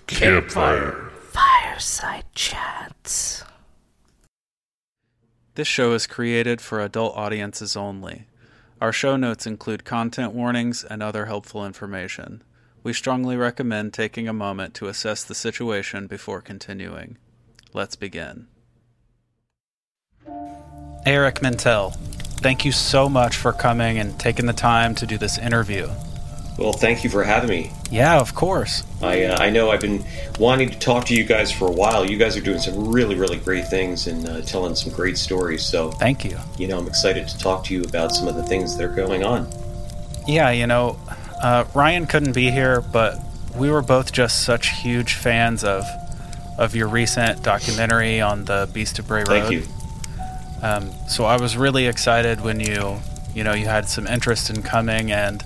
Campfire. Fireside chats. This show is created for adult audiences only. Our show notes include content warnings and other helpful information. We strongly recommend taking a moment to assess the situation before continuing. Let's begin. Eric Mintel, thank you so much for coming and taking the time to do this interview. Well, thank you for having me. Yeah, of course. I uh, I know I've been wanting to talk to you guys for a while. You guys are doing some really really great things and uh, telling some great stories. So Thank you. you know I'm excited to talk to you about some of the things that are going on. Yeah, you know, uh, Ryan couldn't be here, but we were both just such huge fans of of your recent documentary on the Beast of Bray Road. Thank you. Um, so I was really excited when you, you know, you had some interest in coming and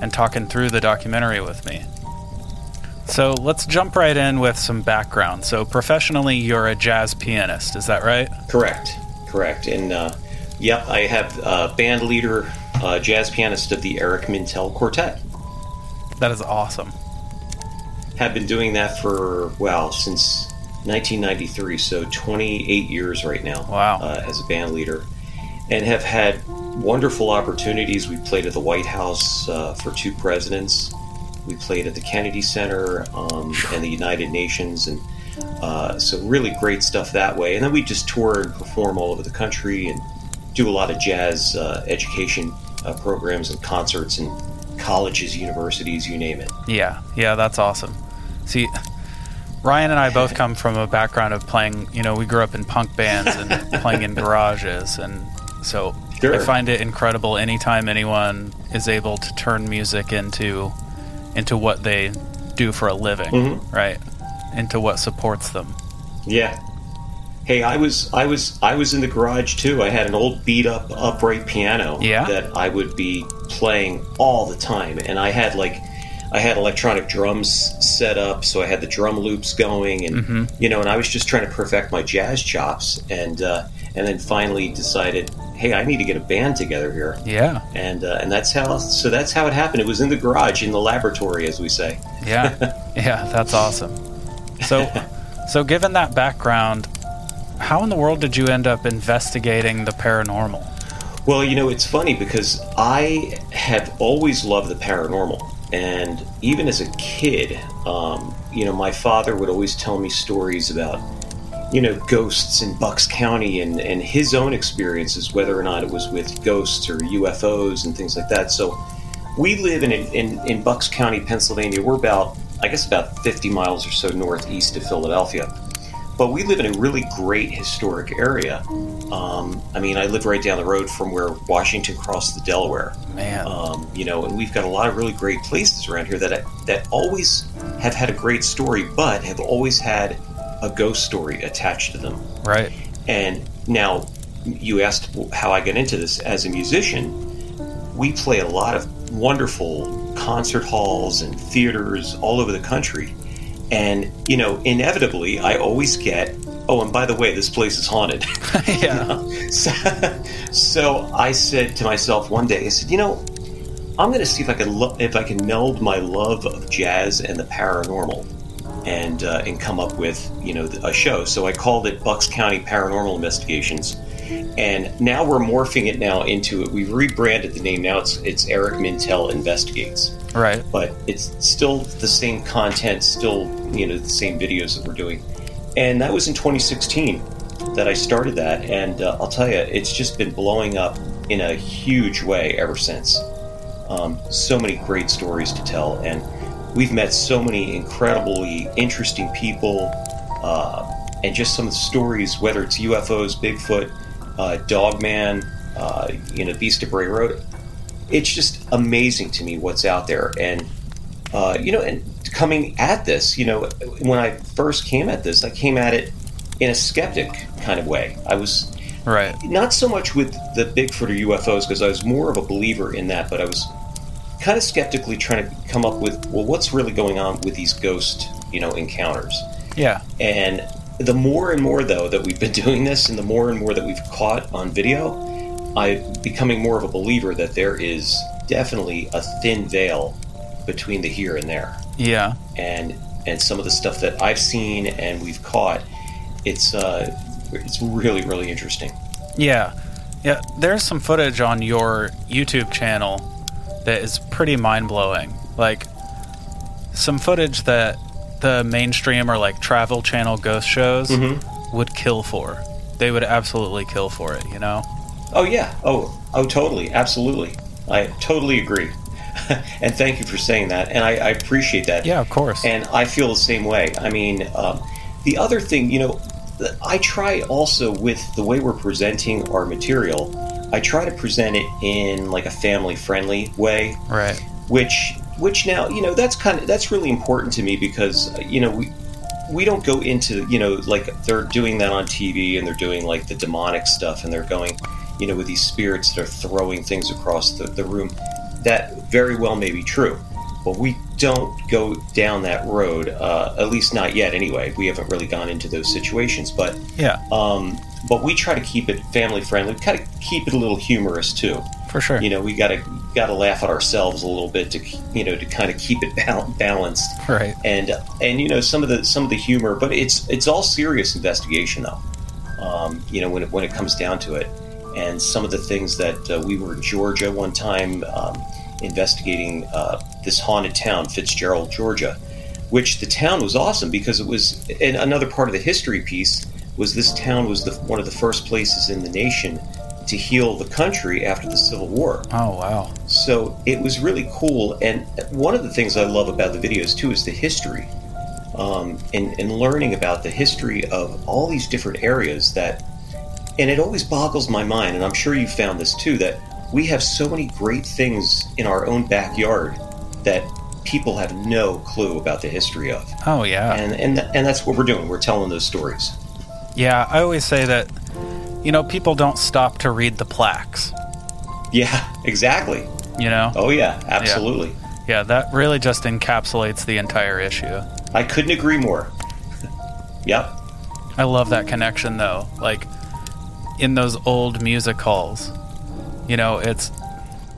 and talking through the documentary with me. So let's jump right in with some background. So professionally, you're a jazz pianist, is that right? Correct. Correct. And uh, yep, I have uh, band leader, uh, jazz pianist of the Eric Mintel Quartet. That is awesome. Have been doing that for well since 1993, so 28 years right now. Wow. Uh, as a band leader, and have had wonderful opportunities. We played at the White House uh, for two presidents. We played at the Kennedy Center um, and the United Nations, and uh, so really great stuff that way. And then we just tour and perform all over the country and do a lot of jazz uh, education uh, programs and concerts and colleges, universities, you name it. Yeah, yeah, that's awesome. See, Ryan and I both come from a background of playing, you know, we grew up in punk bands and playing in garages. And so Sure. I find it incredible anytime anyone is able to turn music into into what they do for a living, Mhm. right? Into what supports them. Yeah. Hey, I was I was I was in the garage too. I had an old beat up upright piano Yeah? that I would be playing all the time and I had like I had electronic drums set up, so I had the drum loops going and Mm-hmm. you know, and I was just trying to perfect my jazz chops and uh, and then finally decided, "Hey, I need to get a band together here." Yeah, And uh, and that's how so that's how it happened. It was in the garage in the laboratory as we say. yeah, yeah, that's awesome. So, so given that background, how in the world did you end up investigating the paranormal? Well, you know, it's funny because I have always loved the paranormal. And even as a kid, um, you know, my father would always tell me stories about, you know, ghosts in Bucks County and, and his own experiences, whether or not it was with ghosts or UFOs and things like that. So we live in, in, in Bucks County, Pennsylvania. We're about, I guess, about 50 miles or so northeast of Philadelphia. But we live in a really great historic area. Um, I mean, I live right down the road from where Washington crossed the Delaware. Man, Um, you know, and we've got a lot of really great places around here that that always have had a great story, but have always had a ghost story attached to them. right? And now, you asked how I got into this as a musician. We play a lot of wonderful concert halls and theaters all over the country. And, you know, inevitably, I always get, oh, and by the way, this place is haunted. yeah, so, so I said to myself one day, I said, you know, I'm going to see if I can lo- if I can meld my love of jazz and the paranormal, and uh, and come up with you know a show. So I called it Bucks County Paranormal Investigations, and now we're morphing it now into it. We've rebranded the name. Now it's it's Eric Mintel Investigates, right. but it's still the same content, still you know the same videos that we're doing. And that was in 2016 that I started that, and uh, I'll tell you, it's just been blowing up in a huge way ever since. Um, so many great stories to tell, and we've met so many incredibly interesting people, uh, and just some of the stories, whether it's UFOs, Bigfoot, uh, Dogman, uh, you know, Beast of Bray Road. It's just amazing to me what's out there, and uh, you know, and coming at this, you know, when I first came at this, I came at it in a skeptic kind of way. I was Right. not so much with the Bigfoot or UFOs because I was more of a believer in that, but I was kind of skeptically trying to come up with well, what's really going on with these ghost, you know, encounters. Yeah. And the more and more though that we've been doing this, and the more and more that we've caught on video, I'm becoming more of a believer that there is definitely a thin veil between the here and there Yeah. and and some of the stuff that I've seen and we've caught, it's uh, it's really really interesting. Yeah. Yeah, there's some footage on your YouTube channel that is pretty mind blowing. Like some footage that the mainstream or like travel channel ghost shows would kill for. They would absolutely kill for it, you know? Oh yeah. Oh oh totally. Absolutely. I totally agree. and thank you for saying that. And I, I appreciate that. Yeah, of course. And I feel the same way. I mean, um, the other thing, you know, I try also with the way we're presenting our material. I try to present it in like a family-friendly way, right. which which now you know that's kind of that's really important to me because you know we we don't go into you know like they're doing that on TV and they're doing like the demonic stuff and they're going you know with these spirits that are throwing things across the, the room. That very well may be true but we don't go down that road uh, at least not yet anyway. We haven't really gone into those situations but Yeah, um, but we try to keep it family friendly We kind of keep it a little humorous too for sure. you know we gotta gotta laugh at ourselves a little bit to you know to kind of keep it balanced right. and and you know some of the some of the humor but it's it's all serious investigation though um, you know when it, when it comes down to it and some of the things that uh, we were in Georgia one time um, investigating uh, this haunted town Fitzgerald Georgia which the town was awesome because it was and another part of the history piece was this town was the, one of the first places in the nation to heal the country after the Civil War. Oh, wow. So it was really cool. And one of the things I love about the videos too is the history, um, and, and learning about the history of all these different areas that. And it always boggles my mind, and I'm sure you found this too, that we have so many great things in our own backyard that people have no clue about the history of. Oh, yeah. And and and that's what we're doing. We're telling those stories. Yeah, I always say that, you know, people don't stop to read the plaques, Yeah, exactly. you know? Oh yeah, absolutely. Yeah, that really just encapsulates the entire issue. I couldn't agree more. yep. I love that connection though. Like in those old music halls, you know, it's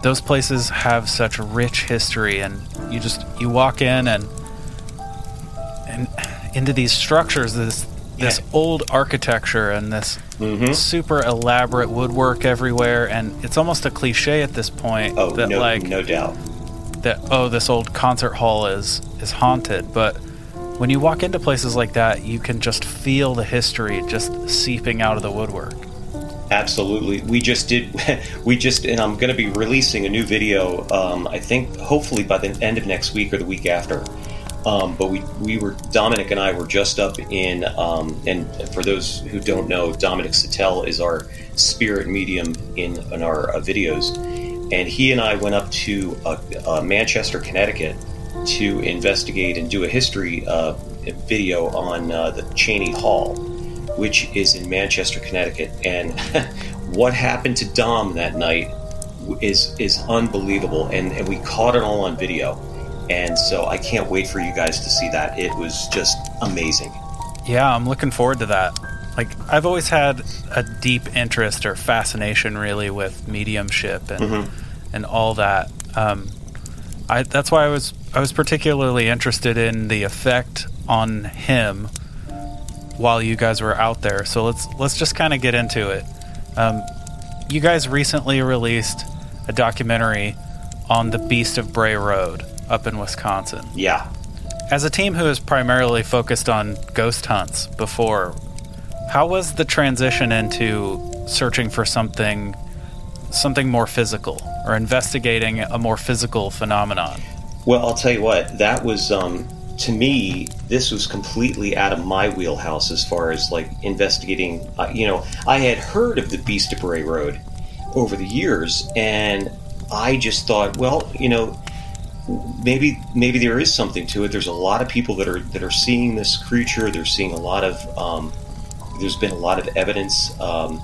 those places have such rich history and you just you walk in and and into these structures this this Yeah. old architecture and this Mhm. super elaborate woodwork everywhere and it's almost a cliche at this point Oh, that no, like no doubt. that oh this old concert hall is is haunted but when you walk into places like that you can just feel the history just seeping out of the woodwork Absolutely. We just did. We just, and I'm going to be releasing a new video. Um, I think hopefully by the end of next week or the week after. Um, but we we were Dominic and I were just up in. Um, and for those who don't know, Dominic Sattel is our spirit medium in in our uh, videos, and he and I went up to uh, uh, Manchester, Connecticut, to investigate and do a history uh, video on uh, the Cheney Hall which is in Manchester, Connecticut. And what happened to Dom that night is is unbelievable, and, and we caught it all on video. And so I can't wait for you guys to see that. It was just amazing. yeah i'm looking forward to that. Like i've always had a deep interest or fascination really with mediumship and and all that. Um, I, that's why i was i was particularly interested in the effect on him while you guys were out there. So let's let's just kind of get into it. Um, you guys recently released a documentary on the beast of bray road up in wisconsin Yeah. as a team who is primarily focused on ghost hunts before, how was the transition into searching for something something more physical or investigating a more physical phenomenon? Well, I'll tell you what. That was um, to me. This was completely out of my wheelhouse as far as like investigating. Uh, you know, I had heard of the Beast of Bray Road over the years, and I just thought, well, you know, maybe maybe there is something to it. There's a lot of people that are that are seeing this creature. They're seeing a lot of. Um, there's been a lot of evidence. Um,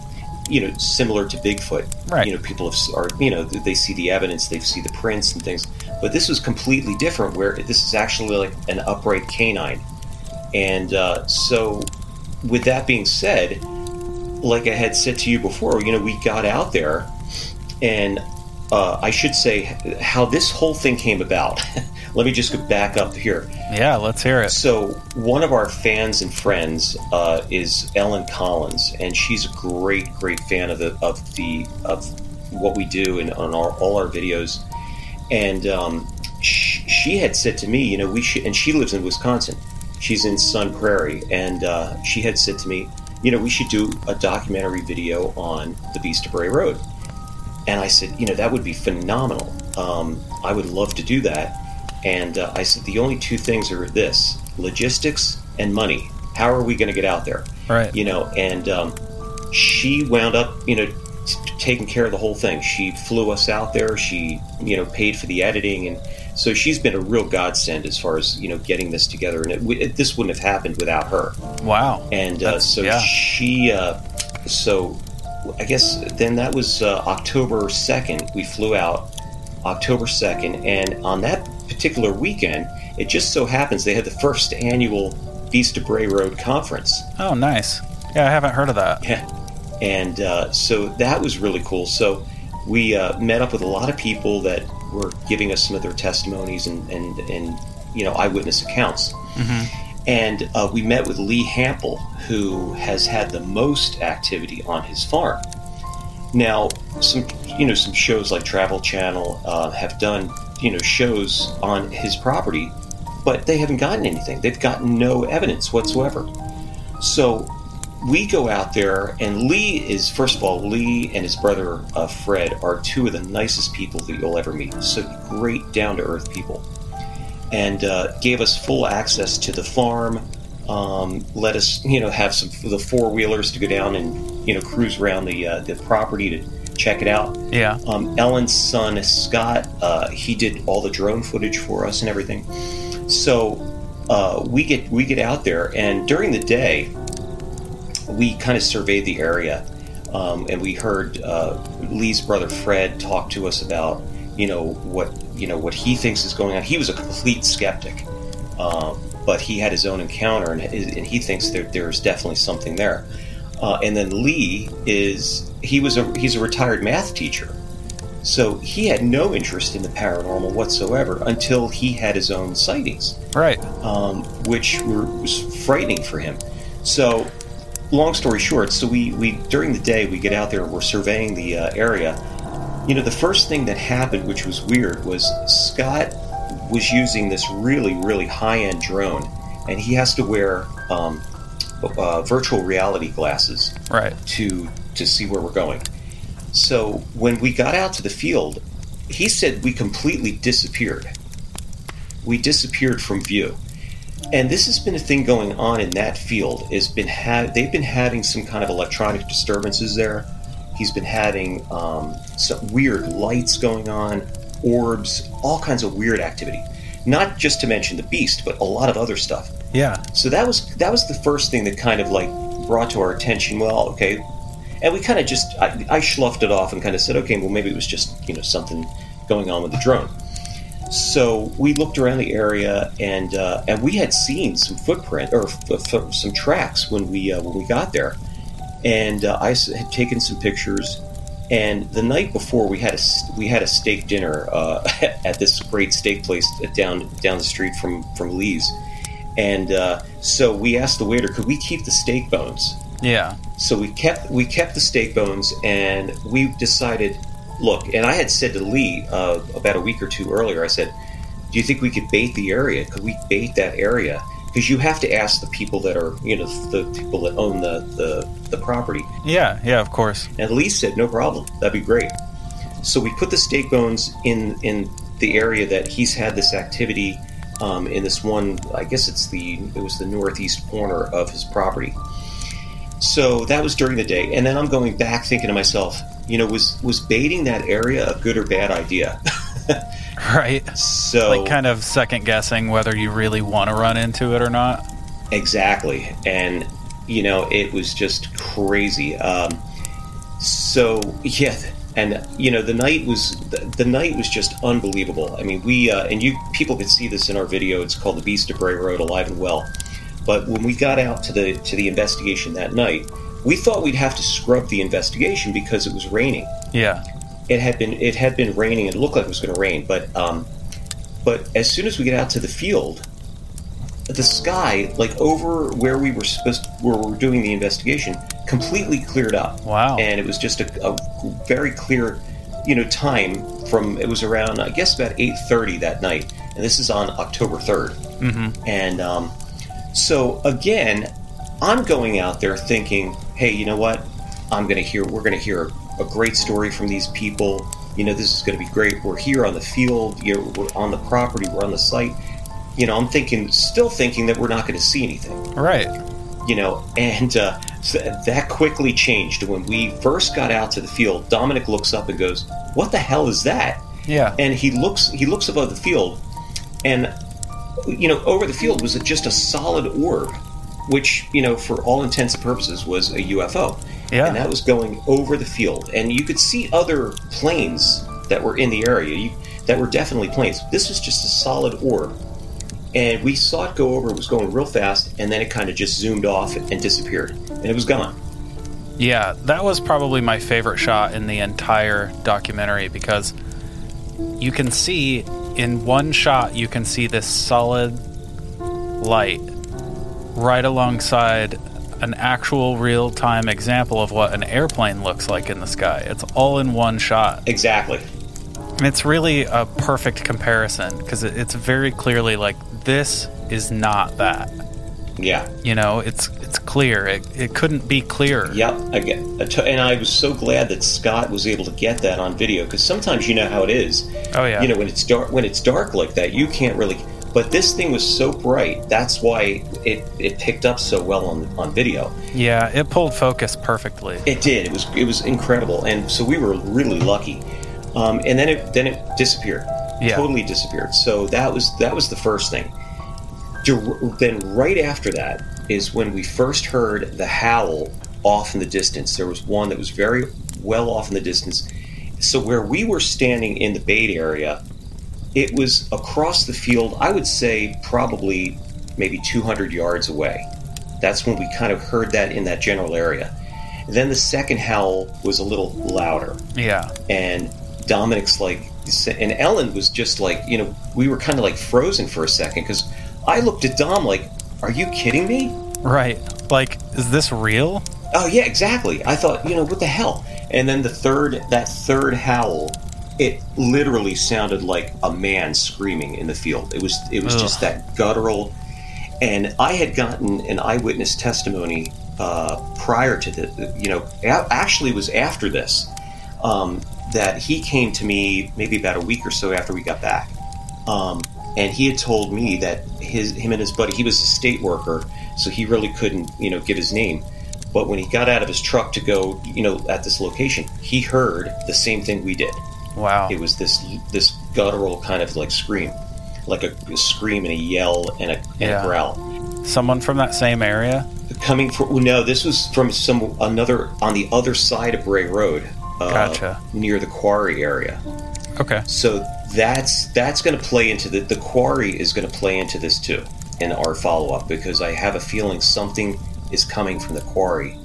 you know, similar to Bigfoot. Right. You know, people have, are, you know, they see the evidence, they see the prints and things. But this was completely different, where this is actually like an upright canine. And uh, so, with that being said, like I had said to you before, you know, we got out there, and uh, I should say how this whole thing came about. Let me just go back up here. Yeah, let's hear it. So, one of our fans and friends uh, is Ellen Collins, and she's a great, great fan of the of the of what we do and on our, all our videos. And um, she, she had said to me, you know, we should, and she lives in Wisconsin. She's in Sun Prairie, and uh, she had said to me, you know, we should do a documentary video on the Beast of Bray Road. And I said, you know, that would be phenomenal. Um, I would love to do that. And uh, I said, the only two things are this logistics and money. How are we going to get out there? Right. You know, and um, she wound up, you know, taking care of the whole thing. She flew us out there. She, you know, paid for the editing. And so she's been a real godsend as far as, you know, getting this together. And it, it, this wouldn't have happened without her. Wow. And uh, so yeah. she, uh, so I guess then that was uh, October 2nd. We flew out October 2nd. And on that particular weekend, it just so happens they had the first annual Beast of Bray Road conference. Oh, nice. Yeah, I haven't heard of that. Yeah. And uh, so that was really cool. So we uh, met up with a lot of people that were giving us some of their testimonies and, and, and you know, eyewitness accounts. And uh, we met with Lee Hample, who has had the most activity on his farm. Now, some you know some shows like Travel Channel uh, have done you know shows on his property, but they haven't gotten anything. They've gotten no evidence whatsoever. So we go out there, and Lee is first of all Lee and his brother uh, Fred are two of the nicest people that you'll ever meet. So great, down to earth people and uh, gave us full access to the farm. Um, let us, you know, have some the four wheelers to go down and you know cruise around the uh, the property to check it out. Yeah. Um, Ellen's son Scott, uh, he did all the drone footage for us and everything. So uh, we get we get out there, and during the day, we kind of surveyed the area, um, and we heard uh, Lee's brother Fred talk to us about you know what you know what he thinks is going on. He was a complete skeptic, um, but he had his own encounter, and, and he thinks that there's definitely something there. Uh, and then Lee is he was a he's a retired math teacher, so he had no interest in the paranormal whatsoever until he had his own sightings Right. um, which were, was frightening for him. So, long story short, so we, we during the day we get out there and we're surveying the uh, area. You know, the first thing that happened, which was weird, was Scott was using this really really high end drone, and he has to wear um, uh, virtual reality glasses Right. to to see where we're going. So when we got out to the field, he said we completely disappeared. We disappeared from view. And this has been a thing going on in that field. Has been ha- they've been having some kind of electronic disturbances there. He's been having um, some weird lights going on, orbs, all kinds of weird activity. Not just to mention the beast, but a lot of other stuff. Yeah. So that was that was the first thing that kind of like brought to our attention. Well, okay, and we kind of just I, I schluffed it off and kind of said, okay, well maybe it was just you know something going on with the drone. So we looked around the area and uh, and we had seen some footprint or f- f- some tracks when we uh, when we got there, and uh, I had taken some pictures. And the night before, we had a we had a steak dinner uh, at this great steak place down down the street from from Lee's, and uh, so we asked the waiter, could we keep the steak bones? Yeah. So we kept we kept the steak bones, and we decided, look. And I had said to Lee uh, about a week or two earlier, I said, "Do you think we could bait the area? Could we bait that area? Because you have to ask the people that are, you know, the people that own the the, the property." Yeah. Yeah. Of course. And Lee said, "No problem. That'd be great." So we put the steak bones in in the area that he's had this activity um, in this one. I guess it's the it was the northeast corner of his property. So that was during the day, and then I'm going back thinking to myself, you know, was was baiting that area a good or bad idea? Right. so Like kind of second guessing whether you really want to run into it or not. Exactly, and you know it was just crazy. Um, so yeah, and you know the night was the, the night was just unbelievable. I mean, we uh, and you people could see this in our video. It's called "The Beast of Bray Road: Alive and Well." But when we got out to the to the investigation that night, we thought we'd have to scrub the investigation because it was raining. Yeah. it had been it had been raining. It looked like it was going to rain, but um, but as soon as we get out to the field, the sky, like over where we were supposed, where we were doing the investigation, completely cleared up. Wow. And it was just a, a very clear, you know, time from it was around I guess about eight thirty that night, and this is on October 3rd Mm-hmm. And um, so again, I'm going out there thinking, hey, you know what? I'm going to hear. We're going to hear a great story from these people. You know, this is going to be great. We're here on the field. You know, we're on the property. We're on the site. You know, I'm thinking, still thinking that we're not going to see anything Right. you know, and uh, so that quickly changed when we first got out to the field. Dominic looks up and goes, "What the hell is that?" Yeah. And he looks he looks above the field, and you know, over the field was just a solid orb, which you know, for all intents and purposes, was a UFO. Yeah. and that was going over the field, and you could see other planes that were in the area you, that were definitely planes. This was just a solid orb and we saw it go over. It was going real fast, and then it kind of just zoomed off and disappeared, and it was gone. Yeah, that was probably my favorite shot in the entire documentary because you can see in one shot you can see this solid light right alongside an actual real-time example of what an airplane looks like in the sky. It's all in one shot. Exactly. And It's really a perfect comparison because it's very clearly like this is not that. Yeah. You know, it's it's clear. It, it couldn't be clearer. Yep. I get, and I was so glad that Scott was able to get that on video because sometimes you know how it is. Oh yeah. You know when it's dark when it's dark like that, you can't really. But this thing was so bright. That's why it, it picked up so well on on video. Yeah, it pulled focus perfectly. It did. It was it was incredible, and so we were really lucky. Um, and then it then it disappeared. Yeah. Totally disappeared. So that was that was the first thing. Then right after that is when we first heard the howl off in the distance. There was one that was very well off in the distance. So where we were standing in the bait area, it was across the field. I would say probably maybe 200 yards away. That's when we kind of heard that in that general area. Then the second howl was a little louder Yeah. and Dominic's like, and Ellen was just like, you know, we were kind of like frozen for a second because I looked at Dom like, are you kidding me? Right. Like, is this real? Oh yeah, exactly. I thought, you know, what the hell? And then the third, that third howl, it literally sounded like a man screaming in the field. It was, it was Ugh. just that guttural. And I had gotten an eyewitness testimony uh, prior to the, you know, actually was after this um, that he came to me maybe about a week or so after we got back, um, and he had told me that his him and his buddy he was a state worker, so he really couldn't you know give his name. But when he got out of his truck to go, you know, at this location, he heard the same thing we did. Wow. It was this this guttural kind of like scream, like a, a scream and a yell and a, and Yeah. a growl Someone from that same area? coming from. No, this was from some another on the other side of Bray Road, uh, Gotcha. near the quarry area. Okay. So that's that's going to play into the the quarry is going to play into this too in our follow up because I have a feeling something is coming from the quarry,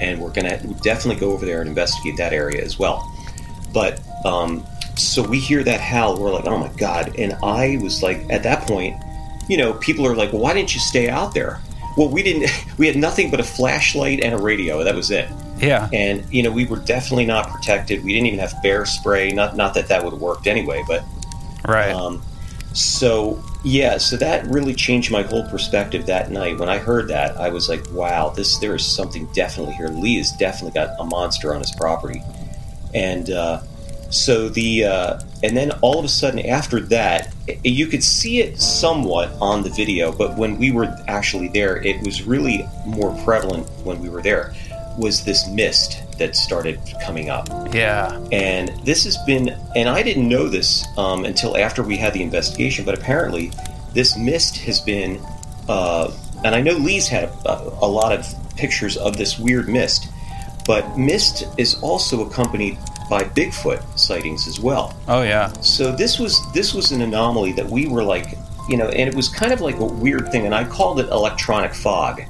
and we're going to definitely go over there and investigate that area as well. But um, so we hear that howl, we're like, oh my god! And I was like, at that point, you know, people are like, well, why didn't you stay out there? Well, we didn't. We had nothing but a flashlight and a radio. That was it Yeah. and you know we were definitely not protected. We didn't even have bear spray. Not not that that would have worked anyway, but Right. um, so yeah, so that really changed my whole perspective that night. When I heard that, I was like, wow, this there is something definitely here. Lee has definitely got a monster on his property, and uh, so the uh, and then all of a sudden after that, you could see it somewhat on the video, but when we were actually there, it was really more prevalent when we were there. Was this mist that started coming up? yeah. And this has been, and I didn't know this um, until after we had the investigation, but apparently this mist has been, uh, and I know Lee's had a, a lot of pictures of this weird mist, but mist is also accompanied by Bigfoot sightings as well. Oh yeah. So this was this was an anomaly that we were like, you know, and it was kind of like a weird thing, and I called it electronic fog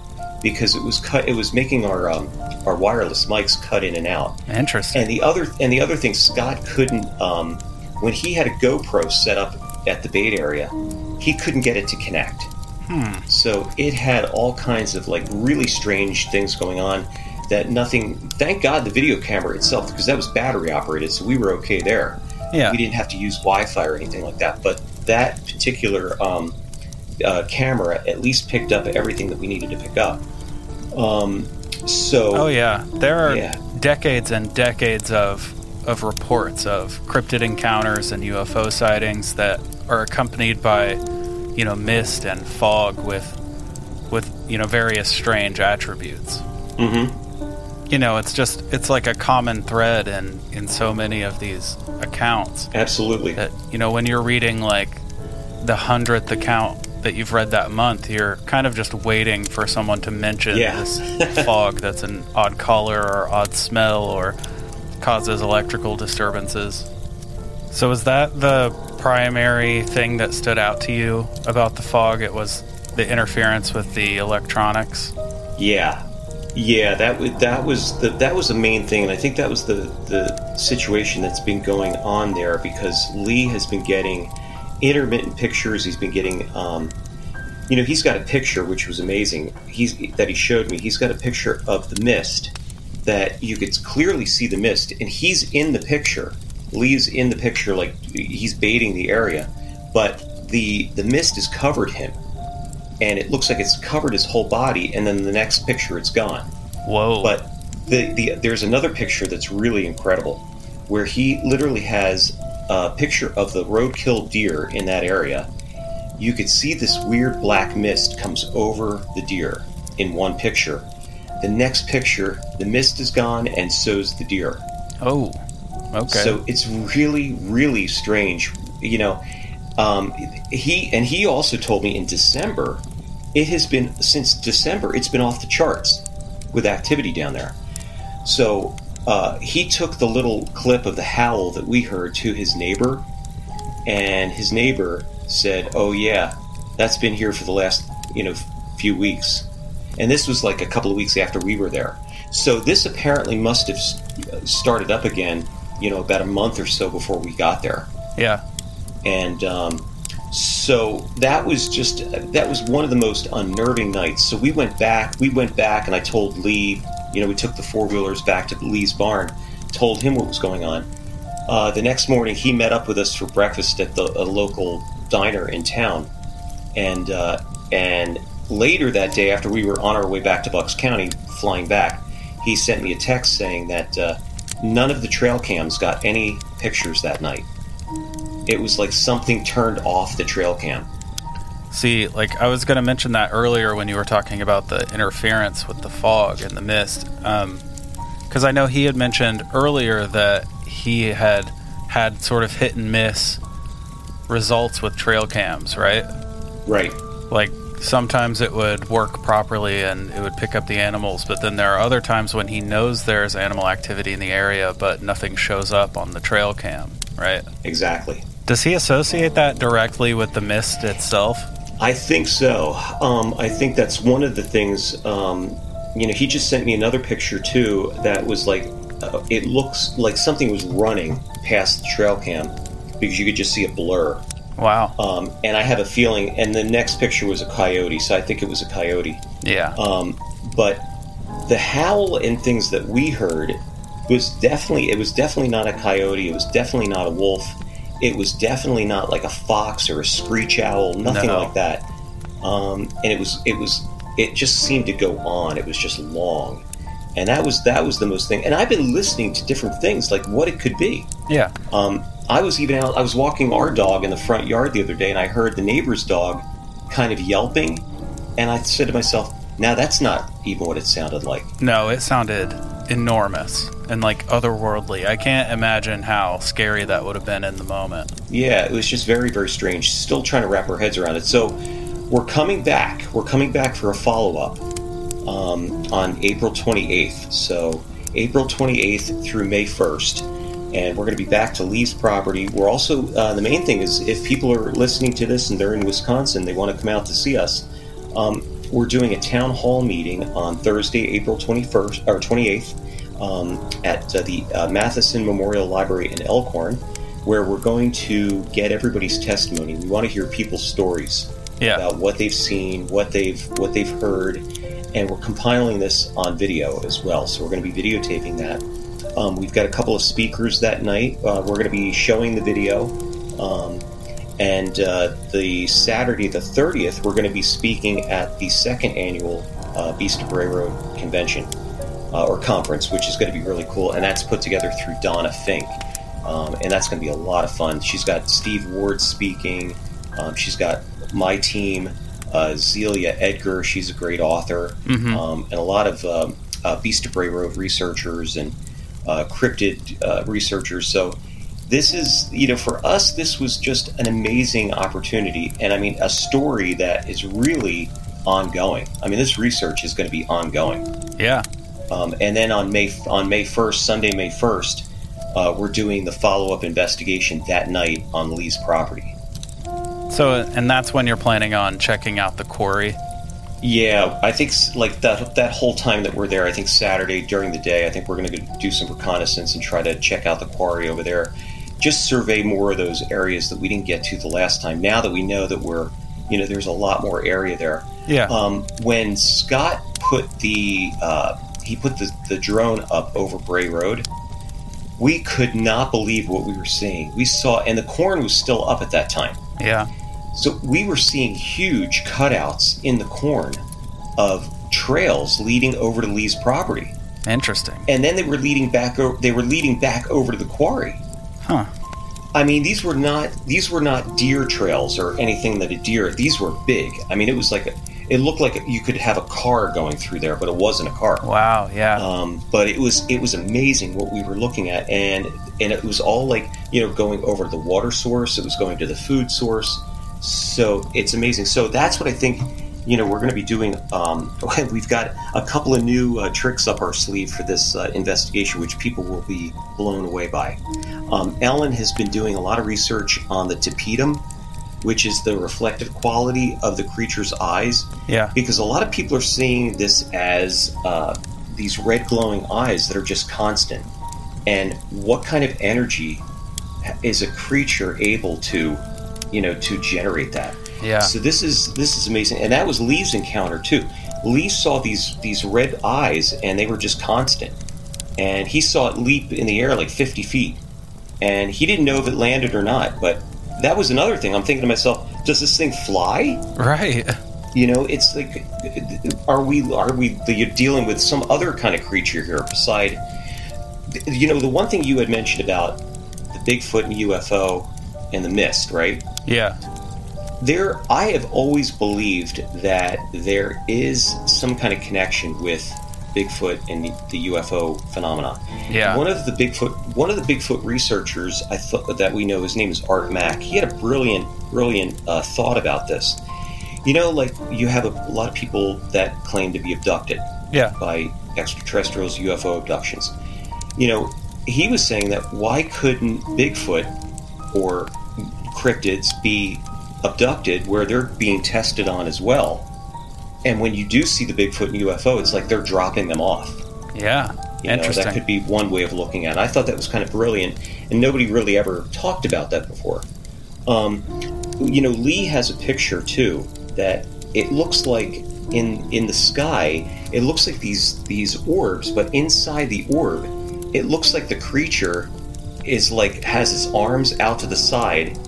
because it was cut. It was making our um, our wireless mics cut in and out. Interesting. And the other and the other thing, Scott couldn't um, when he had a GoPro set up at the bait area, he couldn't get it to connect. Hmm. So it had all kinds of like really strange things going on that nothing. Thank God the video camera itself, because that was battery operated, so we were okay there. Yeah. We didn't have to use Wi-Fi or anything like that. But that particular um, uh, camera at least picked up everything that we needed to pick up. Um, so Oh yeah, there are Yeah. decades and decades of of reports of cryptid encounters and UFO sightings that are accompanied by, you know, mist and fog with with you know various strange attributes. Mhm. You know, it's just it's like a common thread in in so many of these accounts absolutely. that you know when you're reading like the hundredth account that you've read that month, you're kind of just waiting for someone to mention Yeah. this fog that's an odd color or odd smell or causes electrical disturbances. So is that the primary thing that stood out to you about the fog? It was the interference with the electronics. Yeah, yeah. That was that was the that was the main thing, and I think that was the the situation that's been going on there because Lee has been getting intermittent pictures. He's been getting, um, you know, he's got a picture which was amazing. He's that he showed me. He's got a picture of the mist that you could clearly see the mist, and he's in the picture. Lee's in the picture, like he's baiting the area, but the the mist has covered him and it looks like it's covered his whole body and then the next picture it's gone Whoa. but the, the there's another picture that's really incredible where he literally has a picture of the roadkill deer in that area you could see this weird black mist comes over the deer in one picture the next picture the mist is gone and so's the deer oh. Okay. so it's really, really strange. You know, um, he and he also told me in December, it has been since December. It's been off the charts with activity down there. So uh, he took the little clip of the howl that we heard to his neighbor, and his neighbor said, "Oh yeah, that's been here for the last you know few weeks." And this was like a couple of weeks after we were there. So this apparently must have started up again, you know, about a month or so before we got there. yeah. And um, so that was just that was one of the most unnerving nights. So we went back. We went back, and I told Lee. You know, we took the four wheelers back to Lee's barn, told him what was going on. Uh, the next morning, he met up with us for breakfast at the a local diner in town, and uh, and later that day, after we were on our way back to Bucks County, flying back, he sent me a text saying that uh, none of the trail cams got any pictures that night. It was like something turned off the trail cam. See, like I was going to mention that earlier when you were talking about the interference with the fog and the mist, um, because I know he had mentioned earlier that he had had sort of hit and miss results with trail cams, right? Right. Like sometimes it would work properly and it would pick up the animals, but then there are other times when he knows there's animal activity in the area, but nothing shows up on the trail cam, right? Exactly. Does he associate that directly with the mist itself? I think so. Um, I think that's one of the things. Um, you know, he just sent me another picture too that was like, uh, it looks like something was running past the trail cam because you could just see a blur. Wow. Um, and I have a feeling, and the next picture was a coyote, so I think it was a coyote. Yeah. Um, but the howl and things that we heard was definitely it was definitely not a coyote. It was definitely not a wolf. It was definitely not like a fox or a screech owl. Nothing No. like that. Um, and it was it was it just seemed to go on. It was just long, and that was that was the most thing. And I've been listening to different things like what it could be. yeah. Um, I was even out. I was walking our dog in the front yard the other day, and I heard the neighbor's dog kind of yelping, and I said to myself, "Now that's not even what it sounded like." No, it sounded enormous and like otherworldly. I can't imagine how scary that would have been in the moment. Yeah, it was just very, very strange. Still trying to wrap our heads around it. So we're coming back. We're coming back for a follow up um, on April 28th. So April 28th through May 1st. And we're going to be back to Lee's property. We're also, uh, the main thing is if people are listening to this and they're in Wisconsin, they want to come out to see us. Um, we're doing a town hall meeting on Thursday, April 21st or 28th, um, at uh, the uh, Matheson Memorial Library in Elkhorn, where we're going to get everybody's testimony. We want to hear people's stories Yeah. about what they've seen, what they've what they've heard, and we're compiling this on video as well. So we're going to be videotaping that. Um, we've got a couple of speakers that night. Uh, we're going to be showing the video. Um, and uh, the Saturday, the 30th, we're going to be speaking at the second annual uh, Beast of Bray Road convention uh, or conference, which is going to be really cool. And that's put together through Donna Fink. Um, and that's going to be a lot of fun. She's got Steve Ward speaking. Um, she's got my team, uh, Zelia Edgar. She's a great author, um, and a lot of um, uh, Beast of Bray Road researchers and uh, cryptid uh, researchers. So this is, you know, for us, this was just an amazing opportunity, and I mean, a story that is really ongoing. I mean, this research is going to be ongoing. Yeah. Um, and then on May on May first, Sunday, May first, uh, we're doing the follow up investigation that night on Lee's property. So, and that's when you're planning on checking out the quarry. Yeah, I think like that that whole time that we're there, I think Saturday during the day, I think we're going to do some reconnaissance and try to check out the quarry over there. Just survey more of those areas that we didn't get to the last time. Now that we know that we're, you know, there's a lot more area there. Yeah. Um, when Scott put the uh, he put the, the drone up over Bray Road, we could not believe what we were seeing. We saw, and the corn was still up at that time. yeah. So we were seeing huge cutouts in the corn of trails leading over to Lee's property, Interesting. and then they were leading back. O- they were leading back over to the quarry. Huh. I mean, these were not these were not deer trails or anything that a deer. These were big. I mean, it was like a, it looked like you could have a car going through there, but it wasn't a car. Wow. Yeah. Um, but it was it was amazing what we were looking at, and and it was all like you know going over the water source. It was going to the food source. So it's amazing. So that's what I think. You know, we're going to be doing. Um, we've got a couple of new uh, tricks up our sleeve for this uh, investigation, which people will be blown away by. Um, Ellen has been doing a lot of research on the tapetum, which is the reflective quality of the creature's eyes yeah. because a lot of people are seeing this as uh, these red glowing eyes that are just constant. And what kind of energy is a creature able to, you know, to generate that? Yeah. So this is this is amazing, and that was Lee's encounter too. Lee saw these these red eyes, and they were just constant. And he saw it leap in the air like 50 feet, and he didn't know if it landed or not. But that was another thing. I'm thinking to myself, does this thing fly? Right. You know, it's like, are we are we you're dealing with some other kind of creature here beside? You know, the one thing you had mentioned about the Bigfoot and UFO and the mist, right? Yeah. There, I have always believed that there is some kind of connection with Bigfoot and the, the UFO phenomena. Yeah. One of the Bigfoot, one of the Bigfoot researchers, I thought that we know, his name is Art Mack. He had a brilliant, brilliant uh, thought about this. You know, like you have a, a lot of people that claim to be abducted Yeah. by extraterrestrials, UFO abductions. You know, he was saying that why couldn't Bigfoot or cryptids be abducted where they're being tested on as well? And when you do see the Bigfoot and UFO, it's like they're dropping them off. Yeah. You know, Interesting. that could be one way of looking at it. I thought that was kind of brilliant, and nobody really ever talked about that before. Um, you know, Lee has a picture too that it looks like in in the sky. It looks like these these orbs, but inside the orb, it looks like the creature is like has its arms out to the side,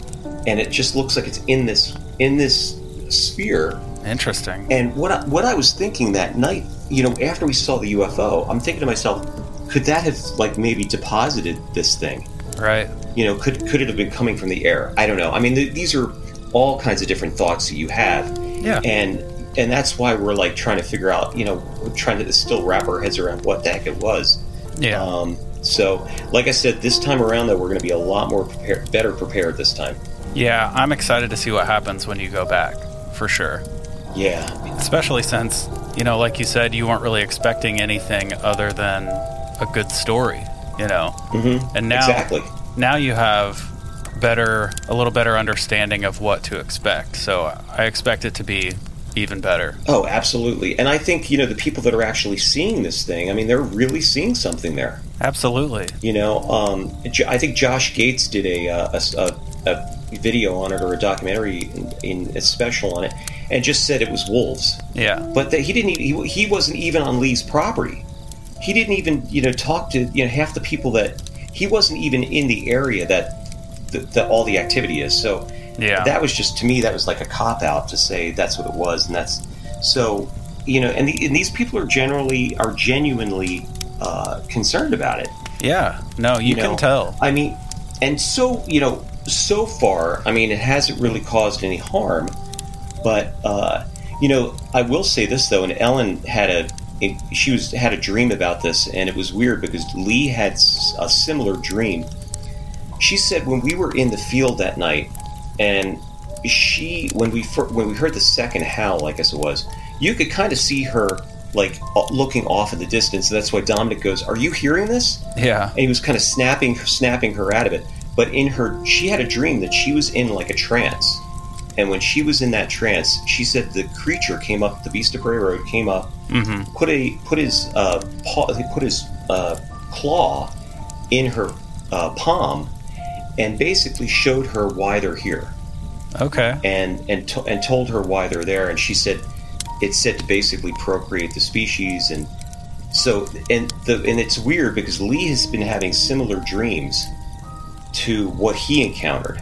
and it just looks like it's in this in this sphere Interesting. and what I, what I was thinking that night, you know, after we saw the UFO, I'm thinking to myself, could that have like maybe deposited this thing? Right. You know, could could it have been coming from the air? I don't know. I mean, th- these are all kinds of different thoughts that you have, Yeah. and and that's why we're like trying to figure out, you know, we're trying to still wrap our heads around what the heck it was. Yeah. Um, so, like I said, this time around though, we're going to be a lot more prepared, better prepared this time. yeah. I'm excited to see what happens when you go back, for sure. Yeah, Especially since, you know, like you said, you weren't really expecting anything other than a good story, you know? mm-hmm. And now, exactly. now you have better, a little better understanding of what to expect. So I expect it to be even better. Oh, absolutely. And I think, you know, the people that are actually seeing this thing, I mean, they're really seeing something there. Absolutely. You know, um, I think Josh Gates did a, uh, a, a, a video on it or a documentary in, in a special on it and just said it was wolves. Yeah. But that he didn't even, he, he wasn't even on Lee's property. He didn't even, you know, talk to, you know, half the people that, he wasn't even in the area that, that, that all the activity is. So, Yeah. that was just to me that was like a cop out to say that's what it was and that's so you know and, the, and these people are generally are genuinely uh, concerned about it yeah. No, you, know? can tell. i mean and so you know so far i mean it hasn't really caused any harm but uh, you know i will say this though and ellen had a she was had a dream about this and it was weird because lee had a similar dream. She said when we were in the field that night and she when we when we heard the second howl i guess it was you could kind of see her like looking off in the distance that's why dominic goes are you hearing this? Yeah. and he was kind of snapping snapping her out of it but in her she had a dream that she was in like a trance. And when she was in that trance she said the creature came up the Beast of Bray Road came up hmm put a put his uh, paw, he put his uh, claw in her uh, palm and basically showed her why they're here. Okay. and and to, and told her why they're there. And she said it's said to basically procreate the species. And so and the and it's weird because Lee has been having similar dreams to what he encountered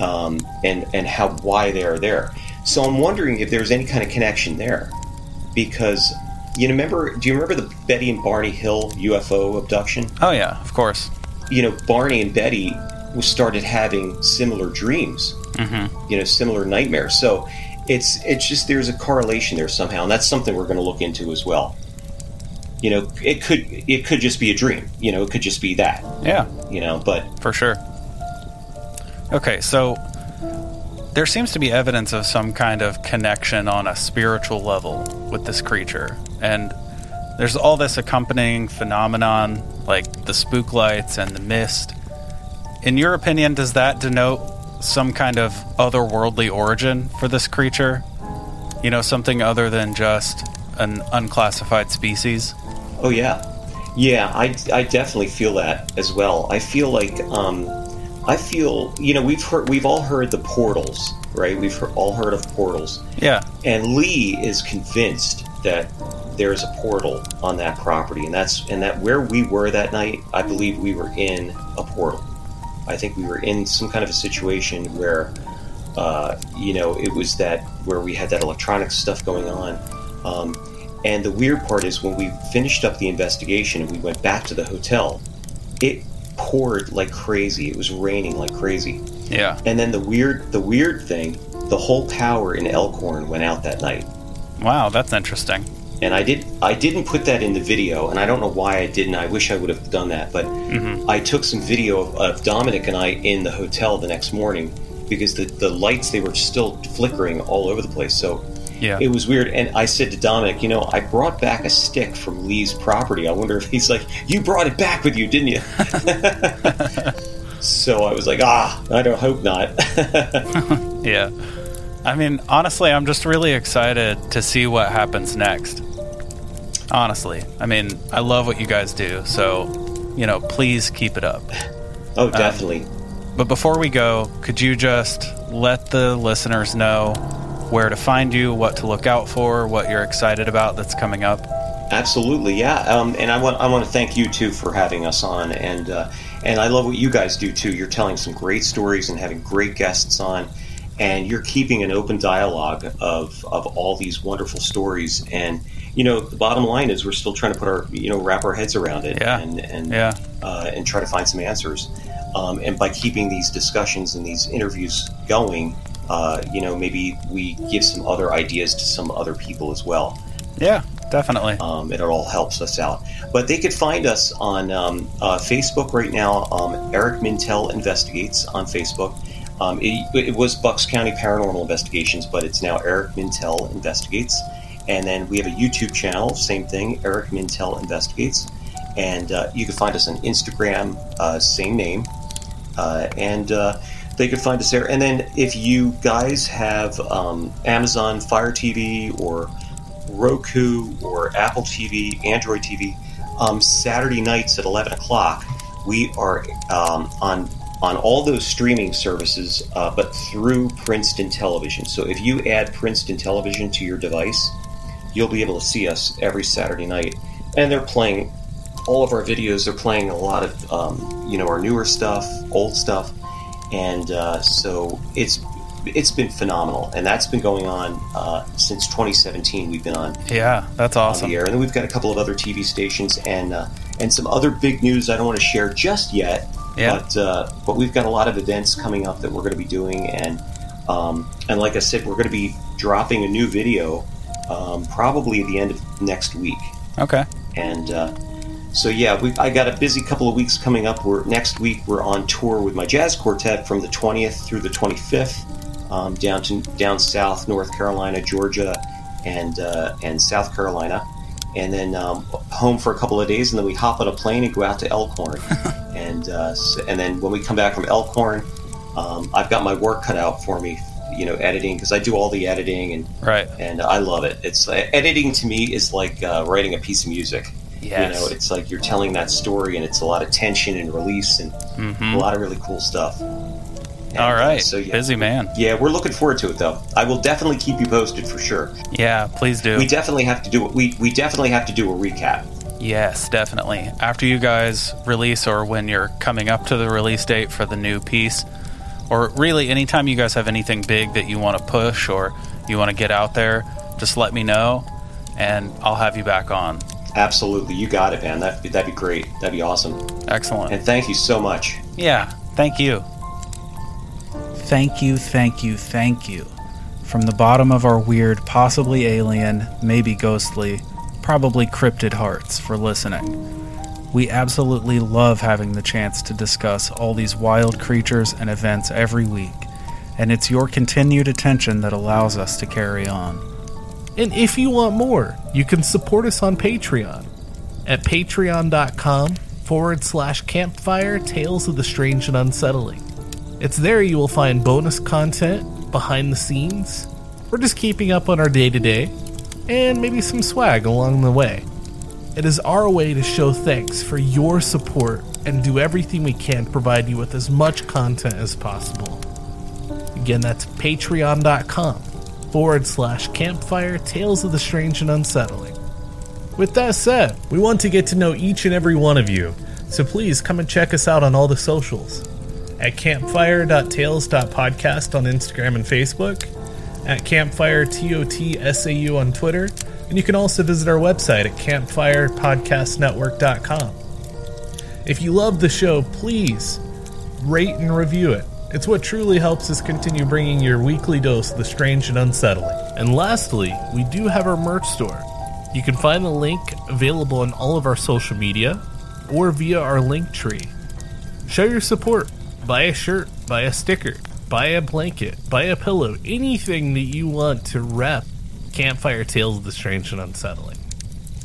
um, and and how why they are there. So I'm wondering if there's any kind of connection there because you know, remember do you remember the Betty and Barney Hill UFO abduction? Oh yeah, of course. you know Barney and Betty started having similar dreams hmm you know similar nightmares. So it's it's just there's a correlation there somehow and that's something we're going to look into as well you know it could it could just be a dream you know it could just be that Yeah, you know but for sure. Okay, so there seems to be evidence of some kind of connection on a spiritual level with this creature, and there's all this accompanying phenomenon like the spook lights and the mist. In your opinion, does that denote some kind of otherworldly origin for this creature? You know, something other than just an unclassified species? Oh yeah. Yeah i, I definitely feel that as well. I feel like um i feel you know we've heard we've all heard the portals right? We've heard, all heard of portals. Yeah, and Lee is convinced that there is a portal on that property, and that's and that where we were that night, I believe we were in a portal. I think we were in some kind of a situation where, uh, you know, it was that where we had that electronic stuff going on. Um, and the weird part is when we finished up the investigation and we went back to the hotel, it poured like crazy. It was raining like crazy. yeah. And then the weird, the weird thing, the whole power in Elkhorn went out that night. Wow, that's interesting. And I did, I didn't put that in the video, and I don't know why I didn't. I wish I would have done that, but hmm I took some video of, of Dominic and I in the hotel the next morning because the, the lights they were still flickering all over the place. So Yeah. it was weird. And I said to Dominic, you know, I brought back a stick from Lee's property. I wonder if he's like, you brought it back with you, didn't you? so I was like, ah, I don't hope not. Yeah. I mean, honestly, I'm just really excited to see what happens next. Honestly. I mean, I love what you guys do, so, you know, please keep it up. oh, definitely. But before we go, could you just let the listeners know where to find you, what to look out for, what you're excited about that's coming up? Absolutely, yeah. Um, and I want I want to thank you too for having us on, and uh, and I love what you guys do too. You're telling some great stories and having great guests on, and you're keeping an open dialogue of of all these wonderful stories. And you know, the bottom line is we're still trying to put our you know wrap our heads around it, Yeah. and and Yeah. uh, and try to find some answers. Um, and by keeping these discussions and these interviews going, uh, you know, maybe we give some other ideas to some other people as well Yeah, definitely. um, it all helps us out. But they could find us on um, uh, Facebook right now. Um, Eric Mintel Investigates on Facebook. Um, it, it was Bucks County Paranormal Investigations, but it's now Eric Mintel Investigates. And then we have a YouTube channel, same thing, Eric Mintel Investigates. And uh, you can find us on Instagram, uh, same name. Uh, and uh, they could find us there. And then if you guys have um, Amazon Fire TV or Roku or Apple TV, Android TV, um, Saturday nights at 11 o'clock, we are um, on on all those streaming services, uh, but through Princeton Television. So if you add Princeton Television to your device, you'll be able to see us every Saturday night. And they're playing all of our videos. They're playing a lot of um, you know our newer stuff, old stuff, and uh, so it's it's been phenomenal, and that's been going on uh, since 2017. We've been on Yeah, that's on awesome. the air, and then we've got a couple of other TV stations and uh, and some other big news I don't want to share just yet. Yeah. But uh, but we've got a lot of events coming up that we're going to be doing, and um, and like I said, we're going to be dropping a new video um, probably at the end of next week. Okay. And uh, so yeah, we, I got a busy couple of weeks coming up. We're next week we're on tour with my jazz quartet from the 20th through the 25th, um, down to down south, North Carolina, Georgia, and uh, and South Carolina, and then um, home for a couple of days, and then we hop on a plane and go out to Elkhorn, and uh, and then when we come back from Elkhorn, um, I've got my work cut out for me, you know, editing because I do all the editing and Right. and I love it. It's uh, editing to me is like uh, writing a piece of music. Yes. You know, it's like you're telling that story, and it's a lot of tension and release, and Mhm. a lot of really cool stuff. And, All uh, so yeah, Busy man. yeah, we're looking forward to it, though. I will definitely keep you posted for sure. Yeah, please do. We definitely have to do we we definitely have to do a recap. Yes, definitely. After you guys release, or when you're coming up to the release date for the new piece, or really anytime you guys have anything big that you want to push or you want to get out there, just let me know and I'll have you back on. Absolutely, you got it, man. That that'd be great. That'd be awesome. Excellent. And thank you so much. Yeah, thank you. Thank you, thank you, thank you. From the bottom of our weird, possibly alien, maybe ghostly, probably cryptid hearts for listening. We absolutely love having the chance to discuss all these wild creatures and events every week, and it's your continued attention that allows us to carry on. And if you want more, you can support us on Patreon at patreon.com forward slash campfire tales of the strange and unsettling. It's there you will find bonus content, behind the scenes, or just keeping up on our day to day, and maybe some swag along the way. It is our way to show thanks for your support and do everything we can to provide you with as much content as possible. Again, that's patreon.com forward slash campfire tales of the strange and unsettling. With that said, we want to get to know each and every one of you, so please come and check us out on all the socials at campfire.tales.podcast on Instagram and Facebook, at campfire TOTSAU on Twitter, and you can also visit our website at campfirepodcastnetwork.com. If you love the show, please rate and review it. It's what truly helps us continue bringing your weekly dose of the strange and unsettling. And lastly, we do have our merch store. You can find the link available on all of our social media or via our link tree. Show your support. Buy a shirt, buy a sticker, buy a blanket, buy a pillow, anything that you want to rep Campfire Tales of the Strange and Unsettling.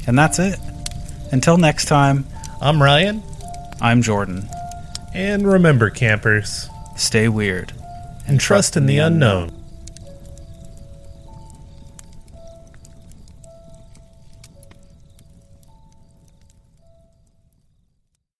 And that's it. Until next time, I'm Ryan, I'm Jordan. and remember, campers, Stay weird. and trust in the unknown.